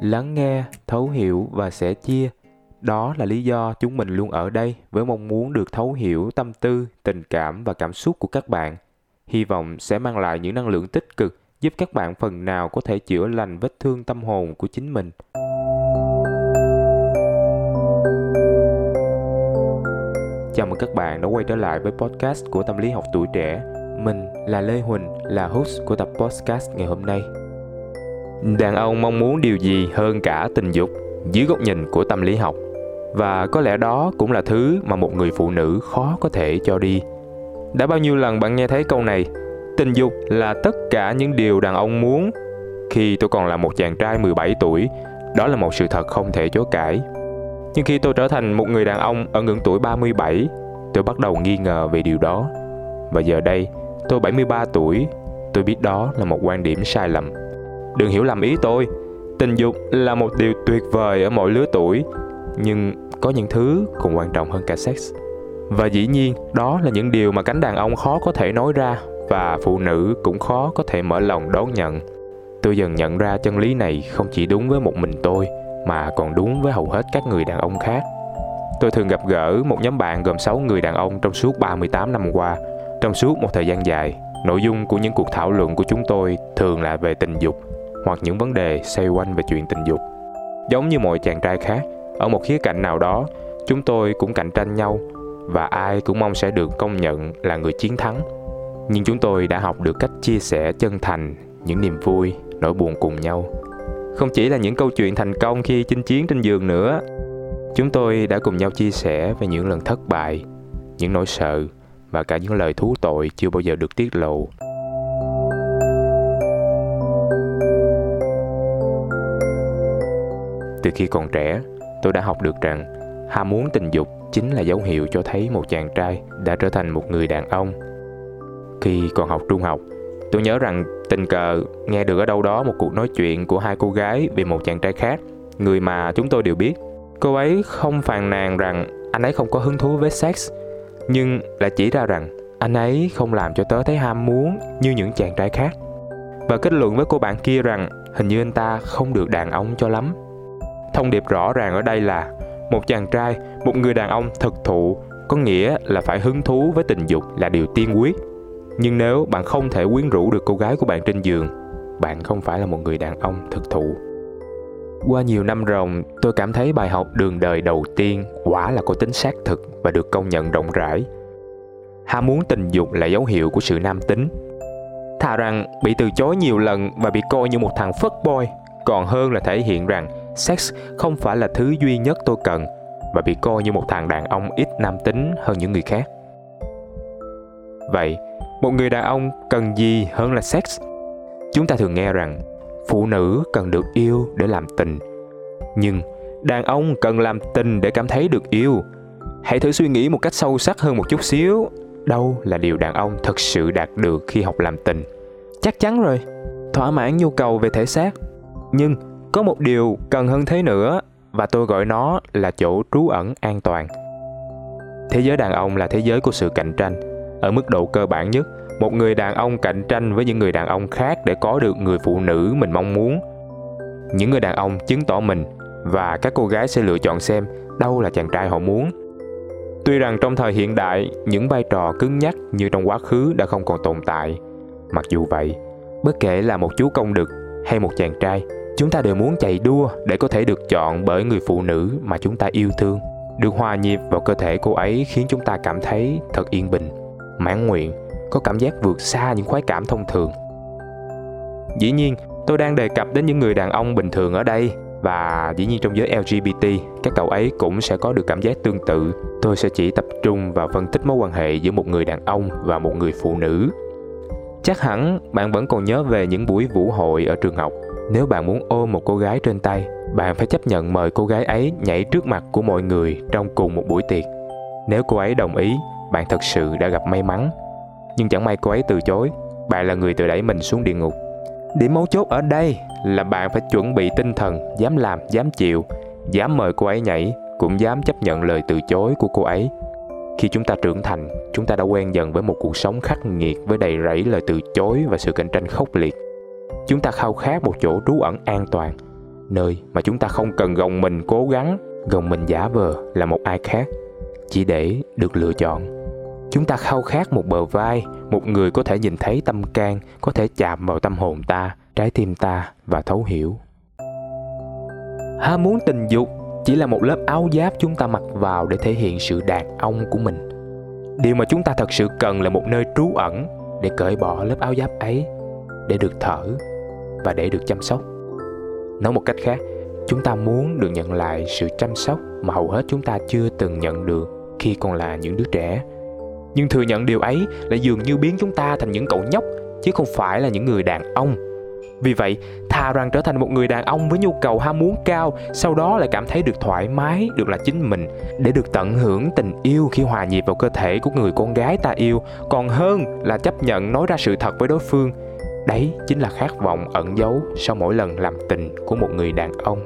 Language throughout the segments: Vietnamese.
lắng nghe thấu hiểu và sẻ chia đó là lý do chúng mình luôn ở đây với mong muốn được thấu hiểu tâm tư tình cảm và cảm xúc của các bạn hy vọng sẽ mang lại những năng lượng tích cực giúp các bạn phần nào có thể chữa lành vết thương tâm hồn của chính mình Chào mừng các bạn đã quay trở lại với podcast của Tâm lý học tuổi trẻ. Mình là Lê Huỳnh, là host của tập podcast ngày hôm nay. Đàn ông mong muốn điều gì hơn cả tình dục dưới góc nhìn của tâm lý học? Và có lẽ đó cũng là thứ mà một người phụ nữ khó có thể cho đi. Đã bao nhiêu lần bạn nghe thấy câu này? Tình dục là tất cả những điều đàn ông muốn. Khi tôi còn là một chàng trai 17 tuổi, đó là một sự thật không thể chối cãi nhưng khi tôi trở thành một người đàn ông ở ngưỡng tuổi 37, tôi bắt đầu nghi ngờ về điều đó. Và giờ đây, tôi 73 tuổi, tôi biết đó là một quan điểm sai lầm. Đừng hiểu lầm ý tôi, tình dục là một điều tuyệt vời ở mọi lứa tuổi, nhưng có những thứ còn quan trọng hơn cả sex. Và dĩ nhiên, đó là những điều mà cánh đàn ông khó có thể nói ra và phụ nữ cũng khó có thể mở lòng đón nhận. Tôi dần nhận ra chân lý này không chỉ đúng với một mình tôi, mà còn đúng với hầu hết các người đàn ông khác. Tôi thường gặp gỡ một nhóm bạn gồm 6 người đàn ông trong suốt 38 năm qua. Trong suốt một thời gian dài, nội dung của những cuộc thảo luận của chúng tôi thường là về tình dục hoặc những vấn đề xoay quanh về chuyện tình dục. Giống như mọi chàng trai khác, ở một khía cạnh nào đó, chúng tôi cũng cạnh tranh nhau và ai cũng mong sẽ được công nhận là người chiến thắng. Nhưng chúng tôi đã học được cách chia sẻ chân thành những niềm vui, nỗi buồn cùng nhau không chỉ là những câu chuyện thành công khi chinh chiến trên giường nữa chúng tôi đã cùng nhau chia sẻ về những lần thất bại những nỗi sợ và cả những lời thú tội chưa bao giờ được tiết lộ từ khi còn trẻ tôi đã học được rằng ham muốn tình dục chính là dấu hiệu cho thấy một chàng trai đã trở thành một người đàn ông khi còn học trung học Tôi nhớ rằng tình cờ nghe được ở đâu đó một cuộc nói chuyện của hai cô gái về một chàng trai khác, người mà chúng tôi đều biết. Cô ấy không phàn nàn rằng anh ấy không có hứng thú với sex, nhưng lại chỉ ra rằng anh ấy không làm cho tớ thấy ham muốn như những chàng trai khác. Và kết luận với cô bạn kia rằng hình như anh ta không được đàn ông cho lắm. Thông điệp rõ ràng ở đây là một chàng trai, một người đàn ông thực thụ có nghĩa là phải hứng thú với tình dục là điều tiên quyết. Nhưng nếu bạn không thể quyến rũ được cô gái của bạn trên giường bạn không phải là một người đàn ông thực thụ. Qua nhiều năm ròng tôi cảm thấy bài học đường đời đầu tiên quả là có tính xác thực và được công nhận rộng rãi. Ham muốn tình dục là dấu hiệu của sự nam tính. Thà rằng bị từ chối nhiều lần và bị coi như một thằng phất boy còn hơn là thể hiện rằng sex không phải là thứ duy nhất tôi cần và bị coi như một thằng đàn ông ít nam tính hơn những người khác. Vậy, một người đàn ông cần gì hơn là sex? Chúng ta thường nghe rằng phụ nữ cần được yêu để làm tình. Nhưng đàn ông cần làm tình để cảm thấy được yêu. Hãy thử suy nghĩ một cách sâu sắc hơn một chút xíu. Đâu là điều đàn ông thực sự đạt được khi học làm tình? Chắc chắn rồi. Thỏa mãn nhu cầu về thể xác. Nhưng có một điều cần hơn thế nữa, và tôi gọi nó là chỗ trú ẩn an toàn. Thế giới đàn ông là thế giới của sự cạnh tranh. Ở mức độ cơ bản nhất, một người đàn ông cạnh tranh với những người đàn ông khác để có được người phụ nữ mình mong muốn. Những người đàn ông chứng tỏ mình, và các cô gái sẽ lựa chọn xem đâu là chàng trai họ muốn. Tuy rằng trong thời hiện đại, những vai trò cứng nhắc như trong quá khứ đã không còn tồn tại. Mặc dù vậy, bất kể là một chú công đực hay một chàng trai chúng ta đều muốn chạy đua để có thể được chọn bởi người phụ nữ mà chúng ta yêu thương. Được hòa nhịp vào cơ thể cô ấy khiến chúng ta cảm thấy thật yên bình, mãn nguyện, có cảm giác vượt xa những khoái cảm thông thường. Dĩ nhiên, tôi đang đề cập đến những người đàn ông bình thường ở đây và dĩ nhiên trong giới lgbt các cậu ấy cũng sẽ có được cảm giác tương tự. Tôi sẽ chỉ tập trung vào phân tích mối quan hệ giữa một người đàn ông và một người phụ nữ. Chắc hẳn bạn vẫn còn nhớ về những buổi vũ hội ở trường học nếu bạn muốn ôm một cô gái trên tay, bạn phải chấp nhận mời cô gái ấy nhảy trước mặt của mọi người trong cùng một buổi tiệc. Nếu cô ấy đồng ý, bạn thật sự đã gặp may mắn. Nhưng chẳng may cô ấy từ chối, bạn là người tự đẩy mình xuống địa ngục. Điểm mấu chốt ở đây là bạn phải chuẩn bị tinh thần, dám làm, dám chịu, dám mời cô ấy nhảy, cũng dám chấp nhận lời từ chối của cô ấy. Khi chúng ta trưởng thành, chúng ta đã quen dần với một cuộc sống khắc nghiệt với đầy rẫy lời từ chối và sự cạnh tranh khốc liệt chúng ta khao khát một chỗ trú ẩn an toàn, nơi mà chúng ta không cần gồng mình cố gắng. Gồng mình giả vờ là một ai khác, chỉ để được lựa chọn. Chúng ta khao khát một bờ vai, một người có thể nhìn thấy tâm can, có thể chạm vào tâm hồn ta, trái tim ta và thấu hiểu. Ham muốn tình dục chỉ là một lớp áo giáp chúng ta mặc vào để thể hiện sự đàn ông của mình. Điều mà chúng ta thật sự cần là một nơi trú ẩn để cởi bỏ lớp áo giáp ấy để được thở và để được chăm sóc. Nói một cách khác, chúng ta muốn được nhận lại sự chăm sóc mà hầu hết chúng ta chưa từng nhận được khi còn là những đứa trẻ. Nhưng thừa nhận điều ấy lại dường như biến chúng ta thành những cậu nhóc, chứ không phải là những người đàn ông. Vì vậy thà rằng trở thành một người đàn ông với nhu cầu ham muốn cao, sau đó lại cảm thấy được thoải mái, được là chính mình, để được tận hưởng tình yêu khi hòa nhịp vào cơ thể của người con gái ta yêu. Còn hơn là chấp nhận nói ra sự thật với đối phương đấy chính là khát vọng ẩn giấu sau mỗi lần làm tình của một người đàn ông.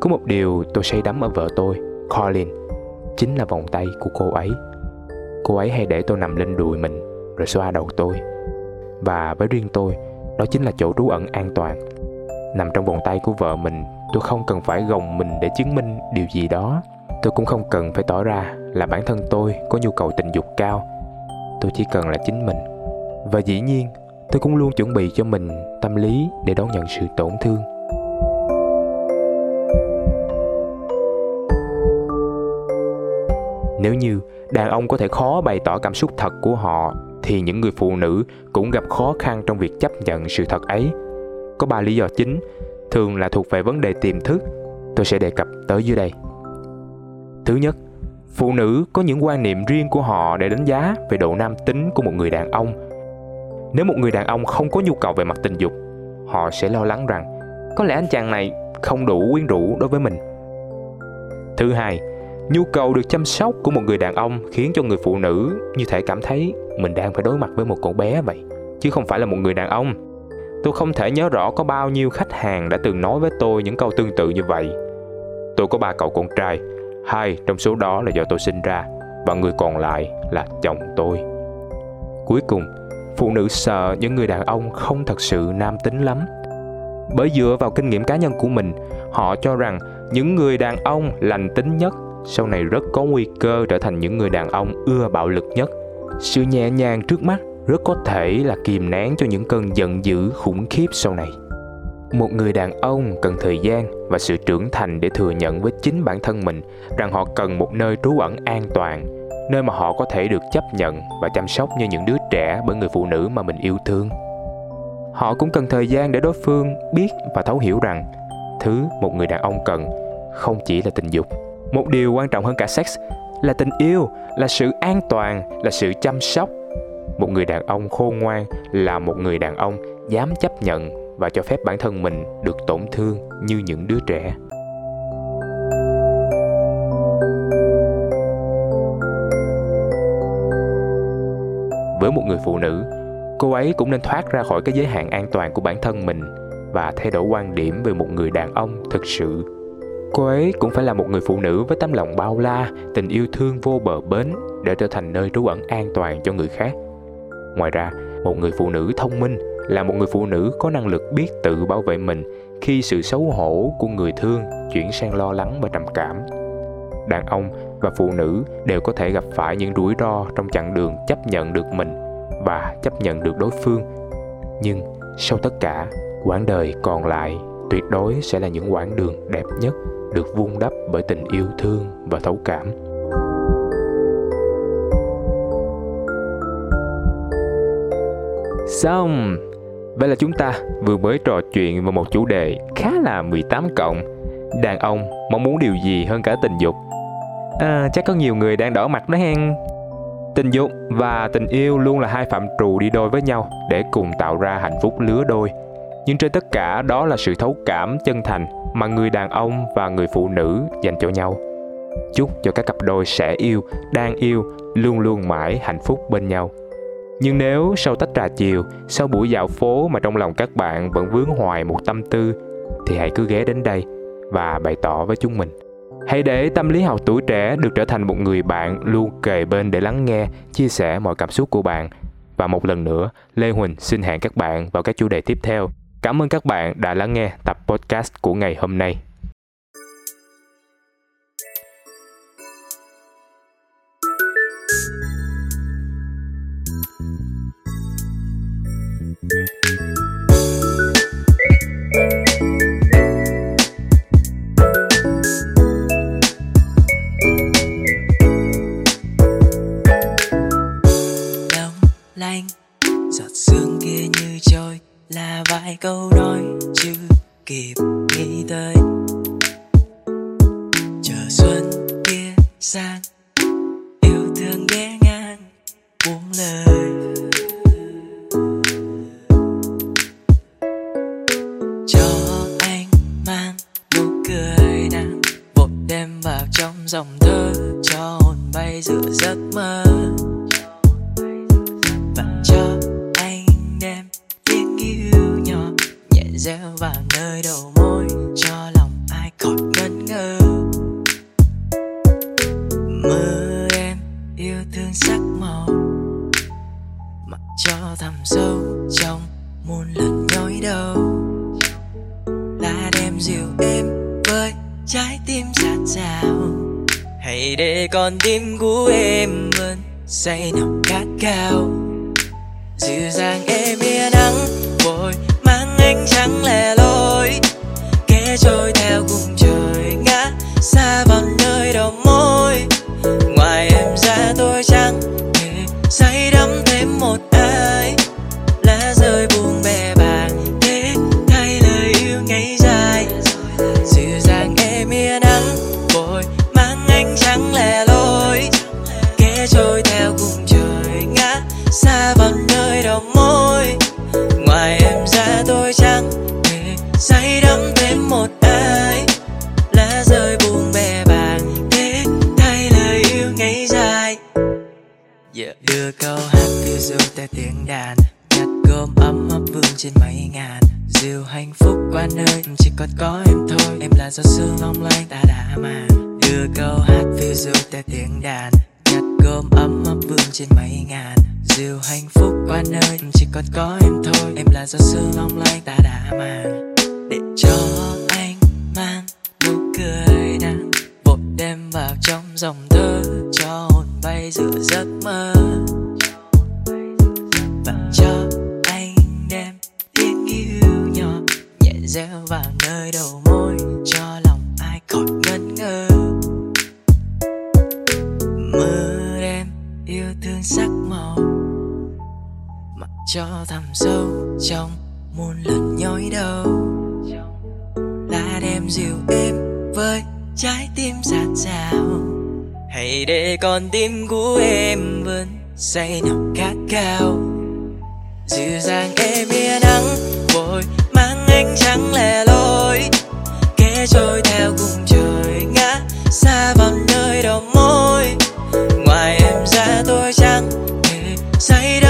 Có một điều tôi say đắm ở vợ tôi, colin, chính là vòng tay của cô ấy. Cô ấy hay để tôi nằm lên đùi mình, rồi xoa đầu tôi. Và với riêng tôi, đó chính là chỗ trú ẩn an toàn. Nằm trong vòng tay của vợ mình, tôi không cần phải gồng mình để chứng minh điều gì đó. Tôi cũng không cần phải tỏ ra là bản thân tôi có nhu cầu tình dục cao. Tôi chỉ cần là chính mình và dĩ nhiên, tôi cũng luôn chuẩn bị cho mình tâm lý để đón nhận sự tổn thương. Nếu như đàn ông có thể khó bày tỏ cảm xúc thật của họ, thì những người phụ nữ cũng gặp khó khăn trong việc chấp nhận sự thật ấy. Có ba lý do chính, thường là thuộc về vấn đề tiềm thức. Tôi sẽ đề cập tới dưới đây. Thứ nhất, phụ nữ có những quan niệm riêng của họ để đánh giá về độ nam tính của một người đàn ông nếu một người đàn ông không có nhu cầu về mặt tình dục, họ sẽ lo lắng rằng có lẽ anh chàng này không đủ quyến rũ đối với mình. Thứ hai, nhu cầu được chăm sóc của một người đàn ông khiến cho người phụ nữ như thể cảm thấy mình đang phải đối mặt với một cậu bé vậy, chứ không phải là một người đàn ông. Tôi không thể nhớ rõ có bao nhiêu khách hàng đã từng nói với tôi những câu tương tự như vậy. Tôi có ba cậu con trai, hai trong số đó là do tôi sinh ra và người còn lại là chồng tôi. Cuối cùng phụ nữ sợ những người đàn ông không thật sự nam tính lắm. Bởi dựa vào kinh nghiệm cá nhân của mình, họ cho rằng những người đàn ông lành tính nhất sau này rất có nguy cơ trở thành những người đàn ông ưa bạo lực nhất. Sự nhẹ nhàng trước mắt rất có thể là kìm nén cho những cơn giận dữ khủng khiếp sau này. Một người đàn ông cần thời gian và sự trưởng thành để thừa nhận với chính bản thân mình rằng họ cần một nơi trú ẩn an toàn nơi mà họ có thể được chấp nhận và chăm sóc như những đứa trẻ bởi người phụ nữ mà mình yêu thương. Họ cũng cần thời gian để đối phương biết và thấu hiểu rằng thứ một người đàn ông cần không chỉ là tình dục. Một điều quan trọng hơn cả sex là tình yêu, là sự an toàn, là sự chăm sóc. Một người đàn ông khôn ngoan là một người đàn ông dám chấp nhận và cho phép bản thân mình được tổn thương như những đứa trẻ. Với một người phụ nữ. Cô ấy cũng nên thoát ra khỏi cái giới hạn an toàn của bản thân mình và thay đổi quan điểm về một người đàn ông thực sự. Cô ấy cũng phải là một người phụ nữ với tấm lòng bao la, tình yêu thương vô bờ bến để trở thành nơi trú ẩn an toàn cho người khác. Ngoài ra, một người phụ nữ thông minh là một người phụ nữ có năng lực biết tự bảo vệ mình khi sự xấu hổ của người thương chuyển sang lo lắng và trầm cảm. Đàn ông và phụ nữ đều có thể gặp phải những rủi ro trong chặng đường chấp nhận được mình và chấp nhận được đối phương. Nhưng sau tất cả, quãng đời còn lại tuyệt đối sẽ là những quãng đường đẹp nhất được vun đắp bởi tình yêu thương và thấu cảm. Xong, vậy là chúng ta vừa mới trò chuyện về một chủ đề khá là 18 cộng. Đàn ông mong muốn điều gì hơn cả tình dục? À, chắc có nhiều người đang đỏ mặt đó hen. Tình dục và tình yêu luôn là hai phạm trù đi đôi với nhau để cùng tạo ra hạnh phúc lứa đôi. Nhưng trên tất cả đó là sự thấu cảm chân thành mà người đàn ông và người phụ nữ dành cho nhau. Chúc cho các cặp đôi sẽ yêu đang yêu luôn luôn mãi hạnh phúc bên nhau. Nhưng nếu sau tách trà chiều sau buổi dạo phố mà trong lòng các bạn vẫn vướng hoài một tâm tư thì hãy cứ ghé đến đây và bày tỏ với chúng mình hãy để tâm lý học tuổi trẻ được trở thành một người bạn luôn kề bên để lắng nghe, chia sẻ mọi cảm xúc của bạn và một lần nữa, lê huỳnh xin hẹn các bạn vào các chủ đề tiếp theo Cảm ơn các bạn đã lắng nghe tập podcast của ngày hôm nay. Dòng thơ cho hồn bay giữa giấc mơ. Bạn cho anh đem tiếng yêu nhỏ nhẹ reo vào nơi đầu môi cho lòng ai khỏi ngẩn ngơ. Mơ em yêu thương sắc màu, mặc cho thầm sâu trong muôn lần nhói đầu là đem dịu hãy để con tim của em vẫn say nồng khát cao dịu dàng em yên nắng, vội ánh trắng lẻ loi. Kẻ trôi theo cùng trời ngã xa vào giữa giấc mơ. Và cho anh đem tiếng yêu nhỏ nhẹ reo vào nơi đầu môi, cho lòng ai khỏi ngẩn ngơ. Mơ đêm yêu thương sắc màu, mặc cho thầm sâu trong muôn lần nhói đầu là đêm dịu êm với trái tim dạt dào hãy để con tim của em vẫn say nồng khát khao. Dịu dàng em yên nắng, vội mang ánh trắng lẻ loi. Kẻ trôi theo cùng trời ngã xa vào nơi đầu môi. Ngoài em ra tôi chẳng thể say đâu